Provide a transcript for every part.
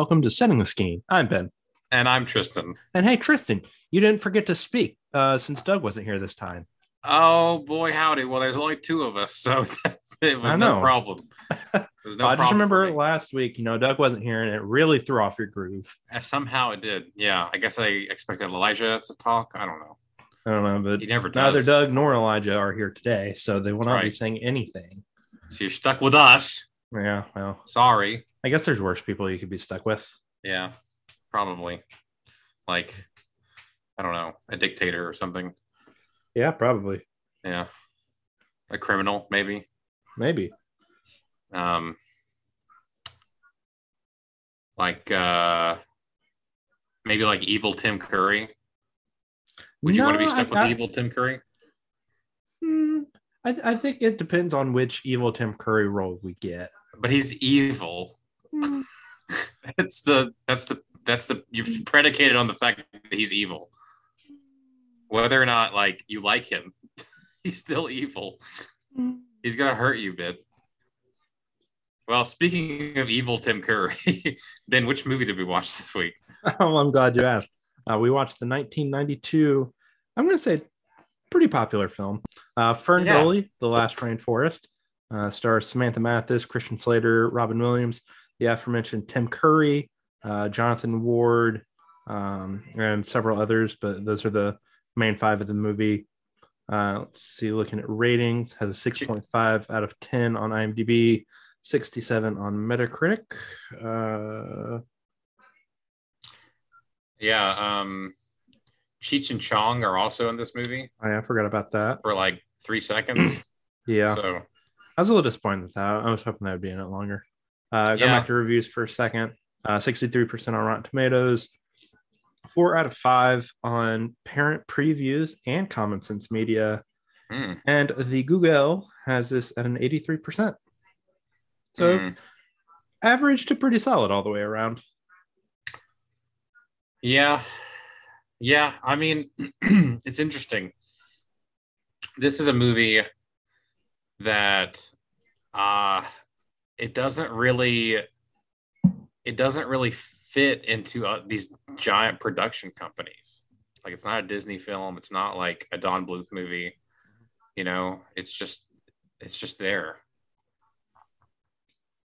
Welcome to Setting the Scheme. I'm Ben. And I'm Tristan. And hey, Tristan, you didn't forget to speak uh, since Doug wasn't here this time. Oh boy, howdy! Well, there's only two of us, so it was no problem. There's no I just remember last week, you know, Doug wasn't here and it really threw off your groove. Uh, somehow it did. Yeah, I guess I expected Elijah to talk. I don't know. I don't know, but He never does. neither Doug nor Elijah are here today, so they will not be saying anything. So you're stuck with us. Yeah, well, Sorry. I guess there's worse people you could be stuck with. Yeah, probably. Like, I don't know, a dictator or something. Yeah, probably. Yeah, a criminal maybe. Maybe. Um, like uh, maybe like evil Tim Curry. Would you want to be stuck I- with I- evil Tim Curry? Hmm, I, I think it depends on which evil Tim Curry role we get. But he's evil. Hmm. That's the that's the that's the you've predicated on the fact that he's evil. Whether or not like you like him, he's still evil. He's gonna hurt you, Ben. Well, speaking of evil Tim Curry, Ben, which movie did we watch this week? Oh, I'm glad you asked. Uh, we watched the 1992, I'm going to say, pretty popular film, uh, Fern Yeah. Gully, The Last Rainforest. Uh, stars Samantha Mathis, Christian Slater, Robin Williams, the aforementioned Tim Curry, uh, Jonathan Ward, um, and several others, but those are the main five of the movie. Uh, let's see, looking at ratings, has a 6.5 out of 10 on IMDb, 67 on Metacritic. Uh, Yeah, um Cheech and Chong are also in this movie I, I forgot about that. for like three seconds. Yeah. So I was a little disappointed with that. I was hoping that would be in it longer. Uh, go Yeah. back to reviews for a second. Uh, 63% on Rotten Tomatoes, four out of five on parent previews and Common Sense Media. hmm, And the Google has this at an 83%. So hmm. average to pretty solid all the way around. Yeah. Yeah. I mean, it's interesting. This is a movie that uh it doesn't really it doesn't really fit into uh, these giant production companies. Like it's not a Disney film, it's not like a Don Bluth movie. You know, it's just it's just there.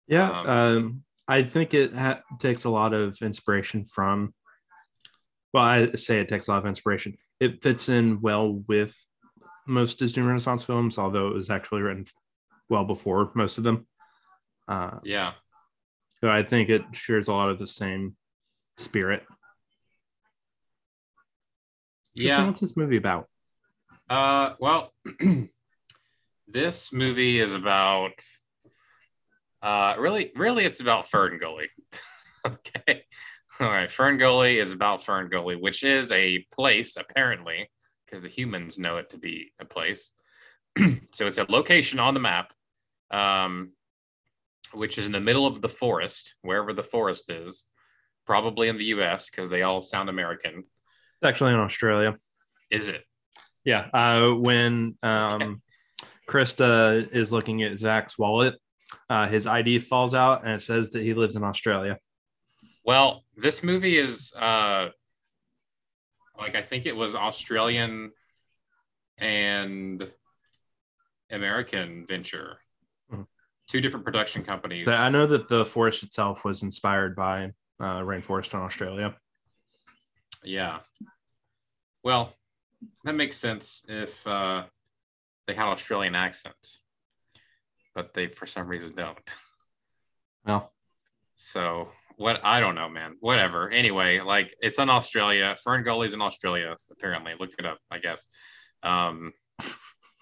Yeah. Um, Um, I think it ha- takes a lot of inspiration from, well, I say it takes a lot of inspiration. It fits in well with most Disney Renaissance films, although it was actually written well before most of them. Uh, Yeah. but I think it shares a lot of the same spirit. Yeah. What's this movie about? Uh, well, this movie is about. Uh, really, really, it's about Fern Gully. okay, all right. Fern Gully is about Fern Gully, which is a place apparently, because the humans know it to be a place. so it's a location on the map, um, which is in the middle of the forest, wherever the forest is, probably in the U.S. because they all sound American. It's actually in Australia. Is it? Yeah. Uh, when um, Krista is looking at Zach's wallet, uh, his ID falls out and it says that he lives in Australia. Well, this movie is uh like I think it was Australian and American venture. Mhm. Two different production companies. So I know that the forest itself was inspired by uh, rainforest in Australia. Yeah. Well, that makes sense if uh they had Australian accents. But they for some reason don't. Well, So what I don't know, man. Whatever. Anyway, like it's in Australia. Fern Gully's in Australia, apparently. Look it up, I guess. Um,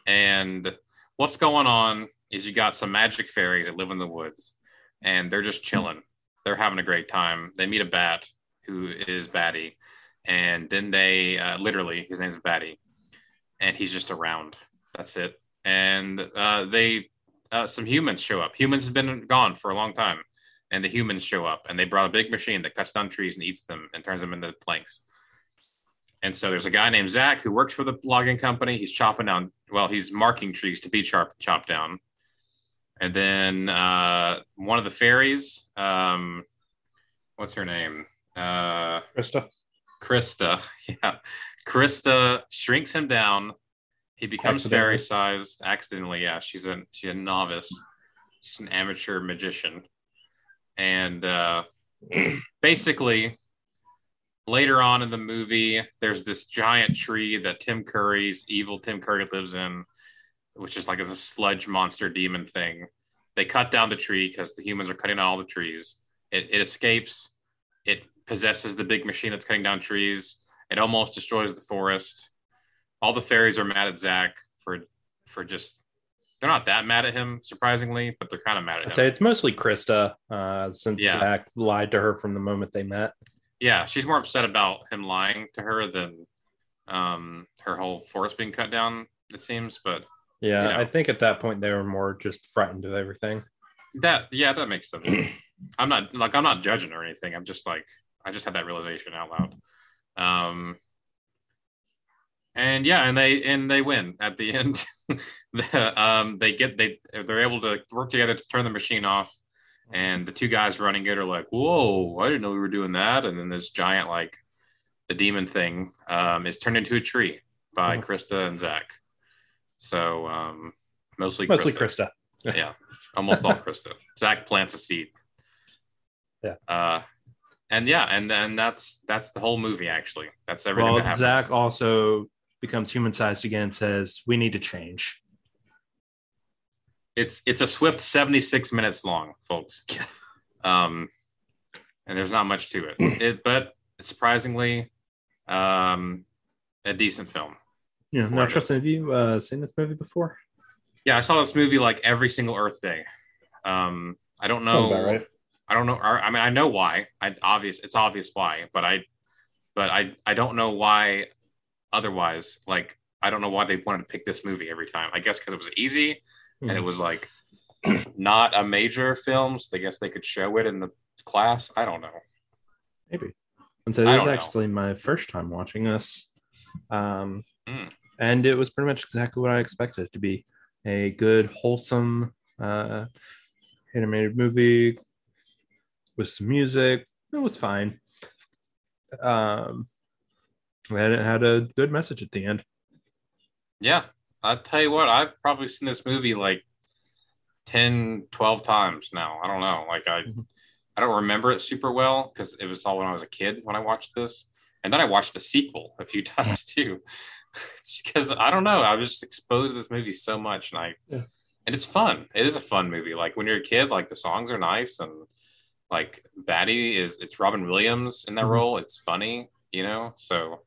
and what's going on is you got some magic fairies that live in the woods, and they're just chilling. They're having a great time. They meet a bat who is Batty, and then they uh, literally his name's Batty, and he's just around. That's it. And uh, they uh, some humans show up. Humans have been gone for a long time and the humans show up and they brought a big machine that cuts down trees and eats them and turns them into planks. And so there's a guy named Zach who works for the logging company. He's chopping down, well, he's marking trees to be chop, chopped down. And then uh, one of the fairies, um, what's her name? Uh, Krista. Krista. Yeah, Krista shrinks him down. He becomes fairy sized accidentally. Yeah, she's a she's a novice. She's an amateur magician, and uh, basically, later on in the movie, there's this giant tree that Tim Curry's evil Tim Curry lives in, which is like a sludge monster demon thing. They cut down the tree because the humans are cutting down all the trees. It, it escapes. It possesses the big machine that's cutting down trees. It almost destroys the forest. All the fairies are mad at Zach for for just they're not that mad at him, surprisingly, but they're kind of mad at I'd him. say it's mostly Krista, uh, since Yeah. Zach lied to her from the moment they met. Yeah, she's more upset about him lying to her than um, her whole forest being cut down. It seems, but Yeah, You know. I think at that point they were more just frightened of everything. that yeah, that makes sense. I'm not like I'm not judging or anything. I'm just like I just had that realization out loud. Um, and yeah, and they and they win at the end. the, um, they get they they're able to work together to turn the machine off. And the two guys running it are like, "Whoa! I didn't know we were doing that." And then this giant like the demon thing um, is turned into a tree by Mhm. Krista and Zach. So um, mostly Mostly Krista Krista. yeah, almost all Krista. Zach plants a seed. Yeah. Uh, and yeah, and then that's that's the whole movie. Actually, that's everything that Well, happens. Zach also becomes human sized again and says, We need to change. It's it's a swift seventy six minutes long, folks. Yeah. Um, and there's not much to it. It, but surprisingly, um, a decent film. Yeah, Before now it is. Tristan, have you uh, seen this movie before? Yeah, I saw this movie like every single Earth Day. Um, I don't know. right. I don't know. I I mean, I know why. I obvious. It's obvious why, but I, but I, I don't know why. Otherwise, like, I don't know why they wanted to pick this movie every time. I guess because it was easy and it Mhm. was like not a major film. So I guess they could show it in the class. I don't know. Maybe. And so this is don't know. actually my first time watching this. Um, Mm. And it was pretty much exactly what I expected it to be a good, wholesome uh, animated movie with some music. It was fine. Um, and it had a good message at the end. Yeah, I'll tell you what. I've probably seen this movie like 10, 12 times now. I don't know. Like I, Mhm. I don't remember it super well because it was all when I was a kid when I watched this, and then I watched the sequel a few times too, just because I don't know. I was just exposed to this movie so much, and I, Yeah. and it's fun. It is a fun movie. Like when you're a kid, like the songs are nice and like Batty is it's Robin Williams in that Mhm. role. It's funny, you know. So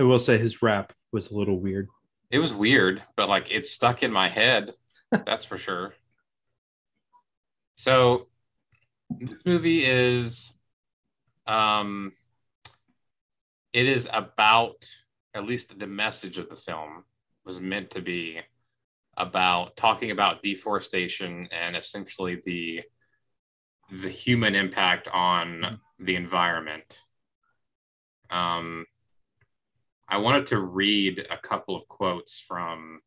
I will say his rap was a little weird. it was weird, but like it stuck in my head. that's for sure. So this movie is um it is about at least the message of the film was meant to be about talking about deforestation and essentially the the human impact on the environment. Um I wanted to read a couple of quotes from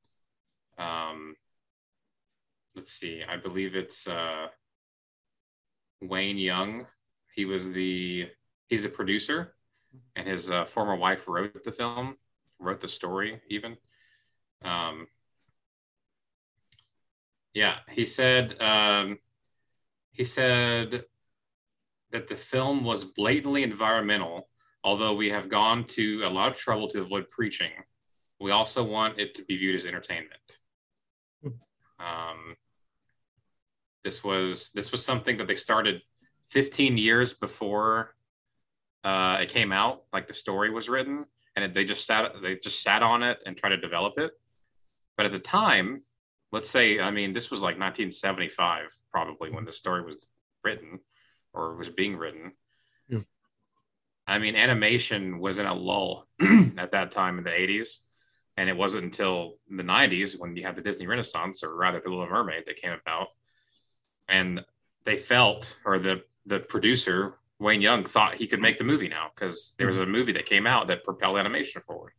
um let's see, I believe it's uh Wayne Young. He was the he's a producer and his uh, former wife wrote the film, wrote the story even. Um yeah, he said um he said that the film was blatantly environmental although we have gone to a lot of trouble to avoid preaching, we also want it to be viewed as entertainment. Um, this was this was something that they started 15 years before uh, it came out. Like the story was written, and it, they just sat they just sat on it and tried to develop it. But at the time, let's say, I mean, this was like 1975, probably when the story was written or was being written. I mean, animation was in a lull at that time in the 80s. And it wasn't until the 90s when you had the Disney Renaissance, or rather the Little Mermaid, that came about. And they felt, or the, the producer, Wayne Young, thought he could make the movie now because there was a movie that came out that propelled animation forward.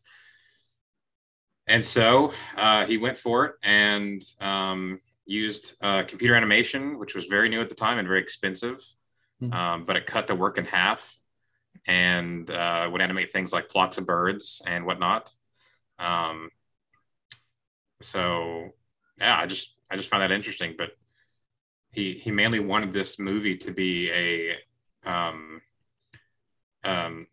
And so uh, he went for it and um, used uh, computer animation, which was very new at the time and very expensive. Mhm. um, but it cut the work in half and uh, would animate things like flocks of birds and whatnot. Um, so yeah, I just I just found that interesting. But he he mainly wanted this movie to be a um, um,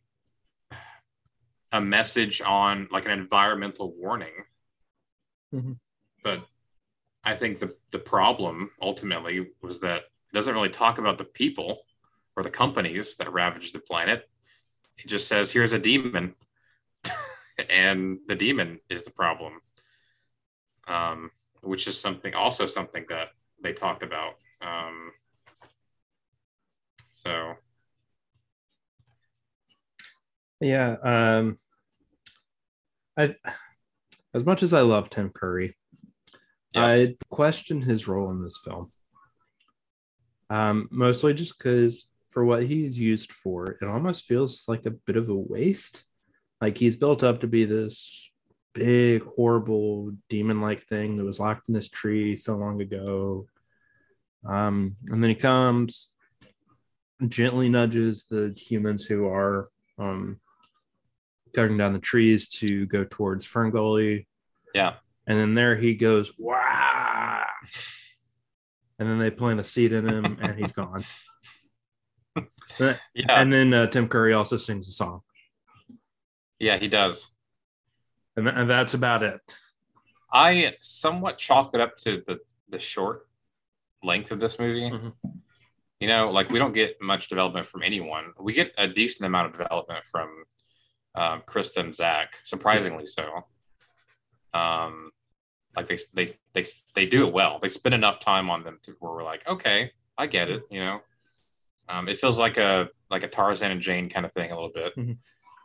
a message on like an environmental warning. Mhm. But I think the the problem ultimately was that it doesn't really talk about the people or the companies that ravage the planet. It just says here's a demon, and the demon is the problem. Um, which is something also something that they talked about. Um, so Yeah. Um, I, as much as I love Tim Curry, Yeah. I question his role in this film. Um, mostly just because for what he's used for, it almost feels like a bit of a waste. Like he's built up to be this big, horrible demon-like thing that was locked in this tree so long ago. Um, and then he comes, gently nudges the humans who are um, cutting down the trees to go towards Ferngully. Yeah. And then there he goes, wow. And then they plant a seed in him and he's gone. yeah, And then uh, Tim Curry also sings a song. yeah, he does. And, th- and that's about it. I somewhat chalk it up to the the short length of this movie. Mhm. You know, like we don't get much development from anyone. We get a decent amount of development from um, Krista and Zach, surprisingly so. Um, like they they they they do it well. They spend enough time on them to where we're like, okay, I get it. You know, um, it feels like a like a Tarzan and Jane kind of thing a little bit. Mhm.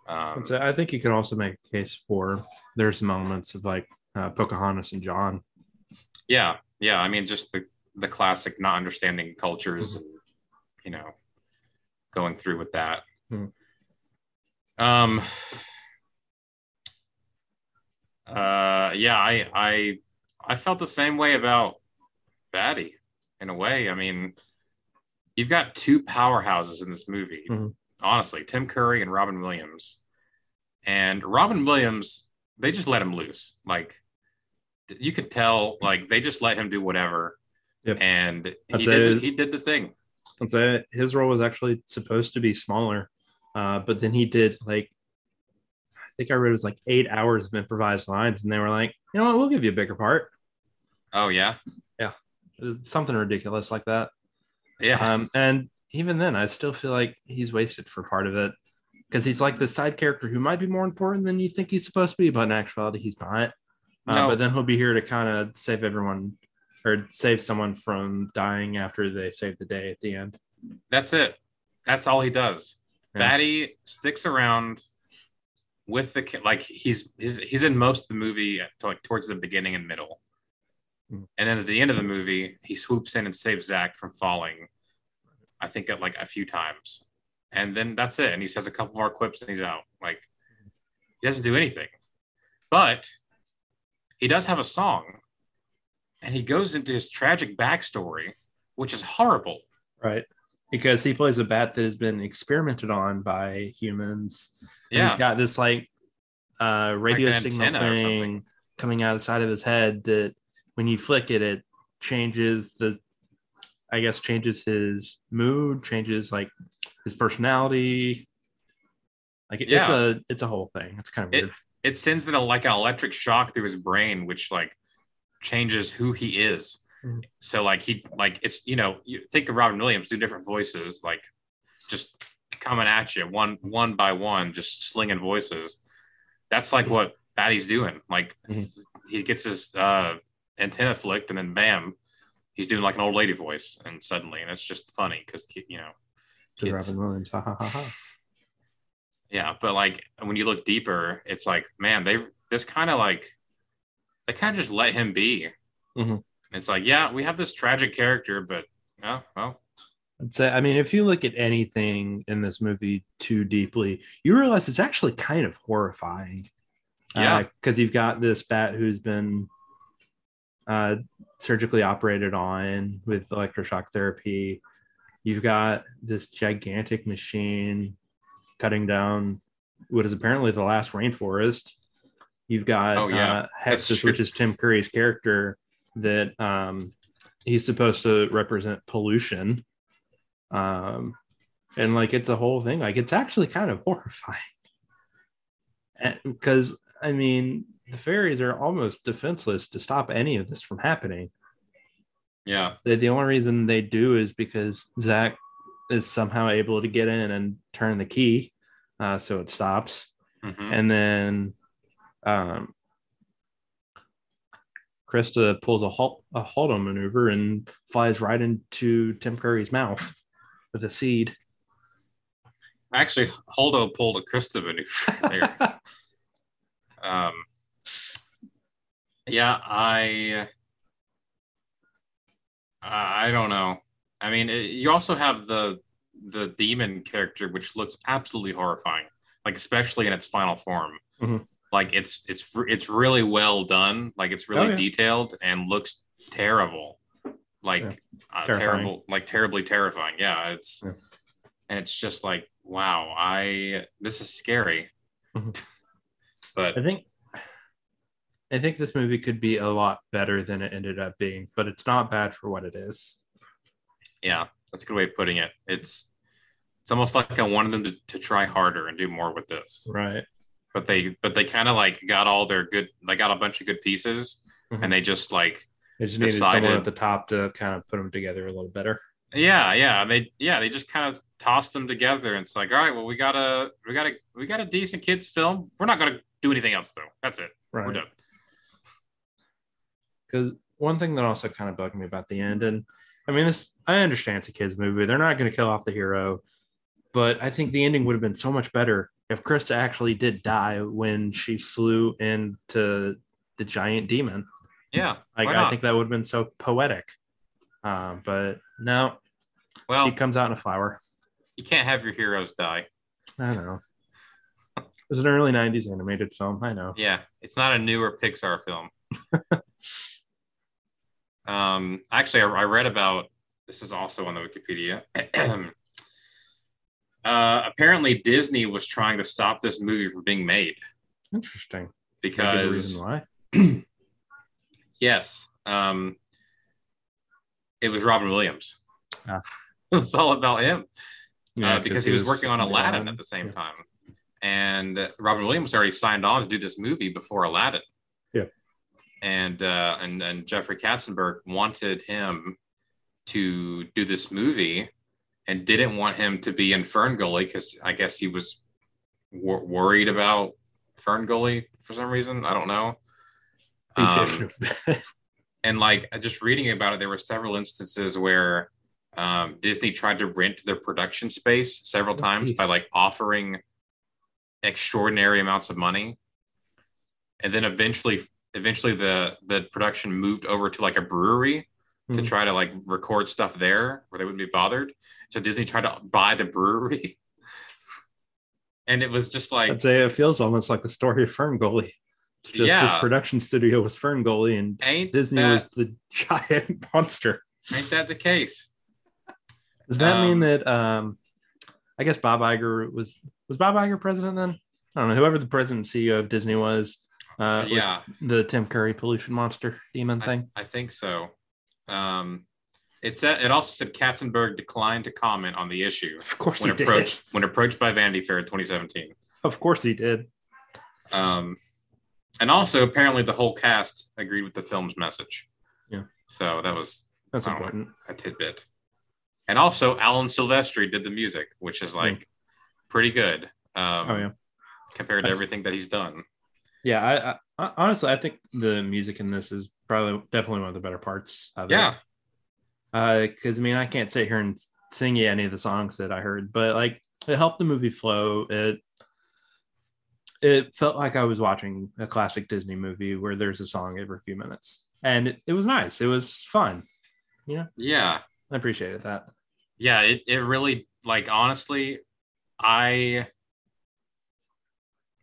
Um, so I think you could also make a case for there's moments of like uh, Pocahontas and John. yeah yeah i mean just the the classic not understanding cultures and you know going through with that Mhm. um uh yeah i i i felt the same way about batty in a way i mean you've got two powerhouses in this movie Mhm. honestly tim curry and robin williams. And robin williams they just let him loose. Like you could tell like they just let him do whatever. Yep. and he did, he did the thing. And so his role was actually supposed to be smaller, uh, but then he did like, I think I read it was like eight hours of improvised lines, and they were like, you know what, we'll give you a bigger part. oh yeah. It was something ridiculous like that. Yeah Um, and even then, I still feel like he's wasted for part of it because he's like the side character who might be more important than you think he's supposed to be, but in actuality, he's not. Uh, No. But then he'll be here to kind of save everyone or save someone from dying after they save the day at the end. that's it that's all he does Yeah. batty sticks around with the like he's he's, he's in most of the movie like towards the beginning and middle. And then at the end of the movie he swoops in and saves zach from falling i think at like a few times. And then that's it. And he says a couple more clips and he's out. Like he doesn't do anything. But he does have a song and he goes into his tragic backstory which is horrible. Right. Because he plays a bat that has been experimented on by humans. And yeah. he's got this like uh radio an signal thing coming out of the side of his head that when you flick it, it changes the I guess changes his mood, changes like his personality. Like it- it's a it's a whole thing. It's kind of weird. it sends in a like an electric shock through his brain, which like changes who he is. Mhm. So like he like it's you know you think of Robin Williams do different voices like just coming at you one one by one just slinging voices. That's like what Batty's doing. Like Mhm. he gets his uh, antenna flicked and then bam, he's doing like an old lady voice and suddenly and it's just funny because you know kids. Robin. Ha, ha, ha. Yeah, but like when you look deeper, it's like, man, they this kind of like they kind of just let him be. Mhm. It's like, yeah, we have this tragic character, but yeah, well, I'd say, I mean, if you look at anything in this movie too deeply, you realize it's actually kind of horrifying. Yeah. Because you've got this bat who's been uh, surgically operated on with electroshock therapy. You've got this gigantic machine cutting down what is apparently the last rainforest. You've got Oh, yeah. uh, Hexxus, which is Tim Curry's character, that um, he's supposed to represent pollution. Um, and like it's a whole thing. Like it's actually kind of horrifying. Because I mean, the fairies are almost defenseless to stop any of this from happening. Yeah. The, the only reason they do is because Zach is somehow able to get in and turn the key, uh, so it stops. Mhm. And then um, Krista pulls a halt a Holdo maneuver and flies right into Tim Curry's mouth with a seed. Actually, Holdo pulled a Krista maneuver there. um, yeah, I, I don't know. I mean, it, you also have the the demon character, which looks absolutely horrifying, like especially in its final form. Mhm. Like it's it's it's really well done. Like it's really Oh, yeah. detailed and looks terrible. Like Yeah. uh, terrible, like terribly terrifying. Yeah, it's Yeah. and it's just like wow, I this is scary. Mhm. But I think I think this movie could be a lot better than it ended up being, but it's not bad for what it is. yeah, that's a good way of putting it. It's it's almost like I wanted them to, to try harder and do more with this. Right. But they but they kind of like got all their good they got a bunch of good pieces Mhm. and they just like They just needed someone at the top to kind of put them together a little better. yeah, yeah, they yeah, they just kind of tossed them together and it's like, all right, well we got a we got a we got a decent kids film. We're not gonna do anything else though. That's it. We're done. Because one thing that also kind of bugged me about the end, and I mean, this I understand it's a kids' movie. They're not going to kill off the hero, but I think the ending would have been so much better if Krista actually did die when she flew into the giant demon. Yeah. Like I think that would have been so poetic. Um, but no, well, she comes out in a flower. you can't have your heroes die. I know. It was an early '90s animated film. I know. Yeah, it's not a newer Pixar film. um, actually, I, I read about this is also on the Wikipedia. uh, apparently, Disney was trying to stop this movie from being made Interesting. Can I give a because reason why? yes, um, it was Robin Williams. Ah. It was all about him. Yeah, uh, because he was working on Aladdin Aladdin. at the same Yeah. time. And uh, Robin Williams already signed on to do this movie before Aladdin. Yeah. And uh, and and Jeffrey Katzenberg wanted him to do this movie, and didn't want him to be in Ferngully because I guess he was wor- worried about Ferngully for some reason. I don't know. Um, and like just reading about it, there were several instances where um, Disney tried to rent their production space several Oh, times by like offering extraordinary amounts of money, and then eventually, eventually the the production moved over to like a brewery to Mhm. try to like record stuff there where they wouldn't be bothered. So Disney tried to buy the brewery, and it was just like I'd say it feels almost like the story of Fern Gully. It's just this Yeah. production studio was Fern Gully and ain't Disney that, was the giant monster. ain't that the case? Does that Um, mean that um I guess Bob Iger was was Bob Iger president then? I don't know. Whoever the president and CEO of Disney was, uh yeah. the Tim Curry pollution monster demon thing. I think so. Um, it said it also said Katzenberg declined to comment on the issue Of course when he did. approached when approached by Vanity Fair in 2017. Of course he did. Um, and also apparently the whole cast agreed with the film's message. Yeah. So that was That's important. a tidbit. And also Alan Silvestri did the music, which is like pretty good. Um, Oh yeah. compared to everything that he's done. Yeah, I, I honestly I think the music in this is probably definitely one of the better parts of it. Yeah. Uh, because I mean I can't sit here and sing you any of the songs that I heard, but like it helped the movie flow. It it felt like I was watching a classic Disney movie where there's a song every few minutes, and it, it was nice. It was fun. Yeah. I appreciated that. yeah it, it really like honestly i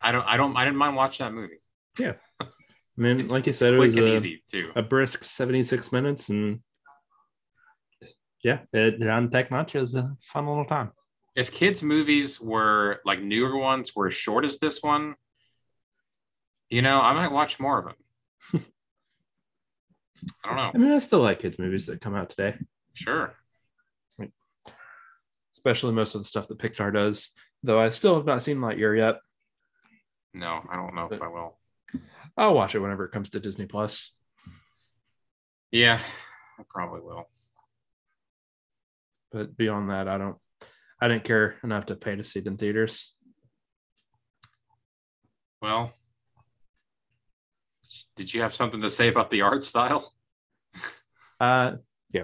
i don't i don't i didn't mind watching that movie Yeah. I mean, it's, like you said, it was a, easy too a brisk 76 minutes, and yeah, it, on Tech Nacho is a fun little time. If kids' movies were like newer ones were as short as this one, you know, I might watch more of them. I don't know. I mean, I still like kids' movies that come out today. Sure. Especially most of the stuff that Pixar does. Though I still have not seen Lightyear yet. No, I don't know but if I will. I'll watch it whenever it comes to Disney Plus. Yeah, I probably will. But beyond that, I don't I didn't care enough to pay to see it in theaters. Well, did you have something to say about the art style? uh yeah.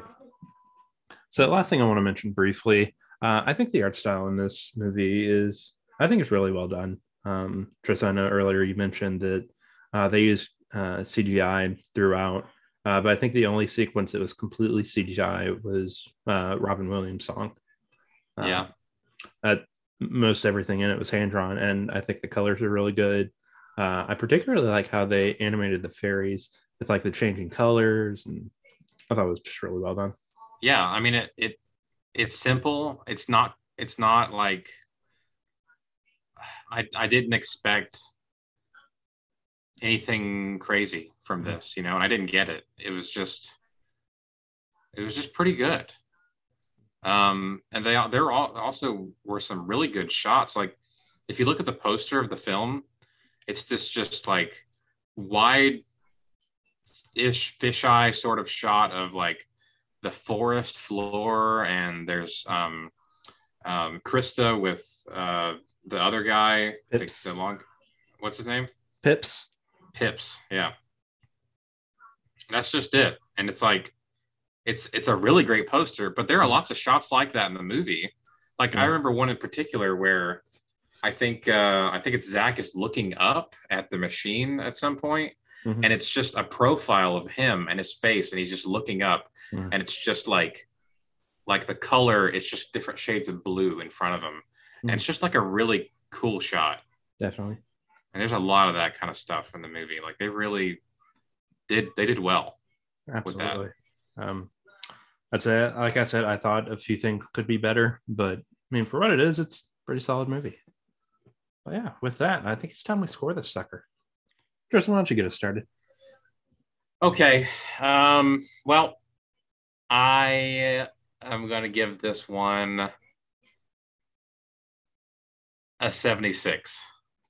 So last thing I want to mention briefly, uh, I think the art style in this movie is I think it's really well done. Um, Tristan, I know earlier you mentioned that uh, they used uh, CGI throughout, uh, but I think the only sequence that was completely CGI was uh, Robin Williams' song. Uh, yeah. Most everything in it was hand drawn, and I think the colors are really good. Uh, I particularly like how they animated the fairies with like the changing colors, and I thought it was just really well done. Yeah, I mean it. It it's simple. It's not. It's not like I. I didn't expect anything crazy from mm-hmm. this, you know, and I didn't get it. It was just, it was just pretty good. Um, and they there all also were some really good shots. Like if you look at the poster of the film, it's just just like wide ish fisheye sort of shot of like the forest floor, and there's um, um, Krista with uh, the other guy, Pips. the long, what's his name? Pips. Pips. Yeah. That's just it. And it's like it's it's a really great poster, but there are lots of shots like that in the movie. Like yeah. I remember one in particular where I think uh I think it's Zach is looking up at the machine at some point, mm-hmm. and it's just a profile of him and his face, and he's just looking up, mm-hmm. and it's just like like the color is just different shades of blue in front of him. Mm-hmm. And it's just like a really cool shot. Definitely and there's a lot of that kind of stuff in the movie. Like they really did they did well. Absolutely. Um, I'd say, like I said, I thought a few things could be better, but I mean, for what it is, it's pretty solid movie. But yeah, with that, I think it's time we score this sucker. Tristan, why don't you get us started? Okay. Um, well, I am going to give this one a 76.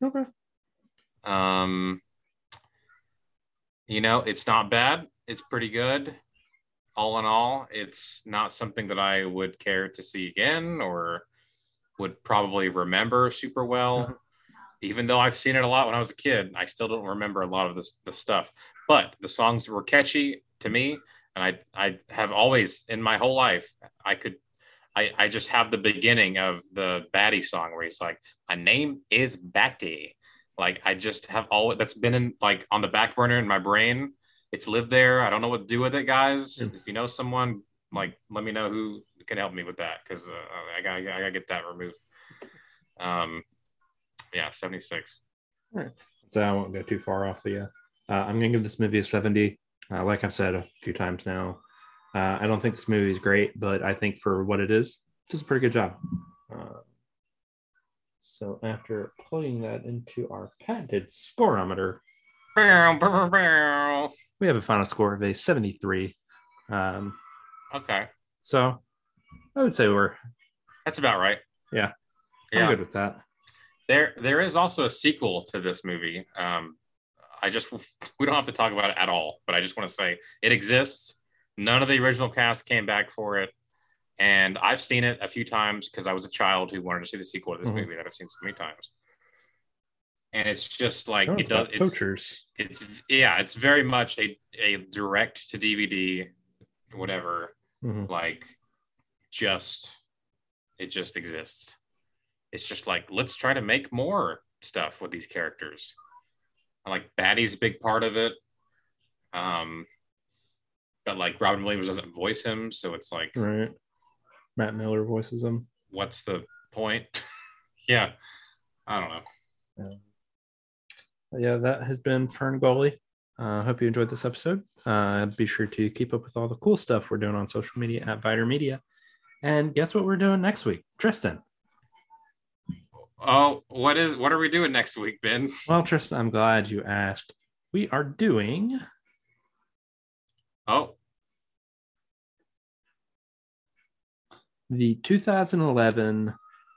Okay. Um, you know, it's not bad. It's pretty good. All in all, it's not something that I would care to see again or would probably remember super well. Mm-hmm. Even though I've seen it a lot when I was a kid, I still don't remember a lot of this the stuff. But the songs were catchy to me, and I I have always in my whole life I could I, I just have the beginning of the Batty song where he's like, "My name is Batty," Like I just have all that's been in like on the back burner in my brain. It's lived there. I don't know what to do with it, guys. If you know someone, like let me know who can help me with that because uh, I got I gotta get that removed. Um, yeah, seventy six. All right, so I won't go too far off the. Uh, uh, I'm gonna give this movie a seventy. Uh, like I've said a few times now, uh, I don't think this movie is great, but I think for what it is, does a pretty good job. Uh, so after plugging that into our patented scorometer, we have a final score of a 73. Um, okay. So I would say we're. That's about right. Yeah. I'm yeah. good with that. There, there is also a sequel to this movie. Um, I just we don't have to talk about it at all, but I just want to say it exists. None of the original cast came back for it. And I've seen it a few times because I was a child who wanted to see the sequel to this mm-hmm. movie that I've seen so many times. And it's just like oh, it does. It's, it's yeah, it's very much a a direct to DVD, whatever. Mm-hmm. Like, just it just exists. It's just like let's try to make more stuff with these characters. And like Batty's a big part of it. Um, but like Robin Williams doesn't voice him, so it's like right. Matt Miller voices him. What's the point? yeah, I don't know. Yeah. yeah, that has been Fern Gully. Uh, hope you enjoyed this episode. Uh, be sure to keep up with all the cool stuff we're doing on social media at Viter Media. And guess what we're doing next week, Tristan? Oh, what is what are we doing next week, Ben? Well, Tristan, I'm glad you asked. We are doing. Oh, the 2011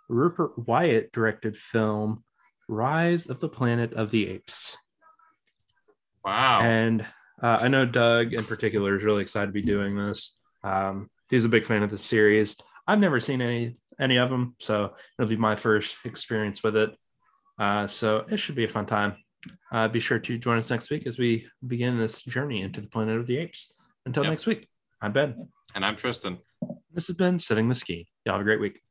Rupert Wyatt directed film Rise of the Planet of the Apes. wow. And uh, I know Doug in particular is really excited to be doing this. Um, he's a big fan of the series. I've never seen any any of them, so it'll be my first experience with it. Uh, so it should be a fun time. Uh, be sure to join us next week as we begin this journey into the Planet of the Apes. Until Yep. next week, I'm Ben. and I'm Tristan. This has been Setting the Ski. Y'all have a great week.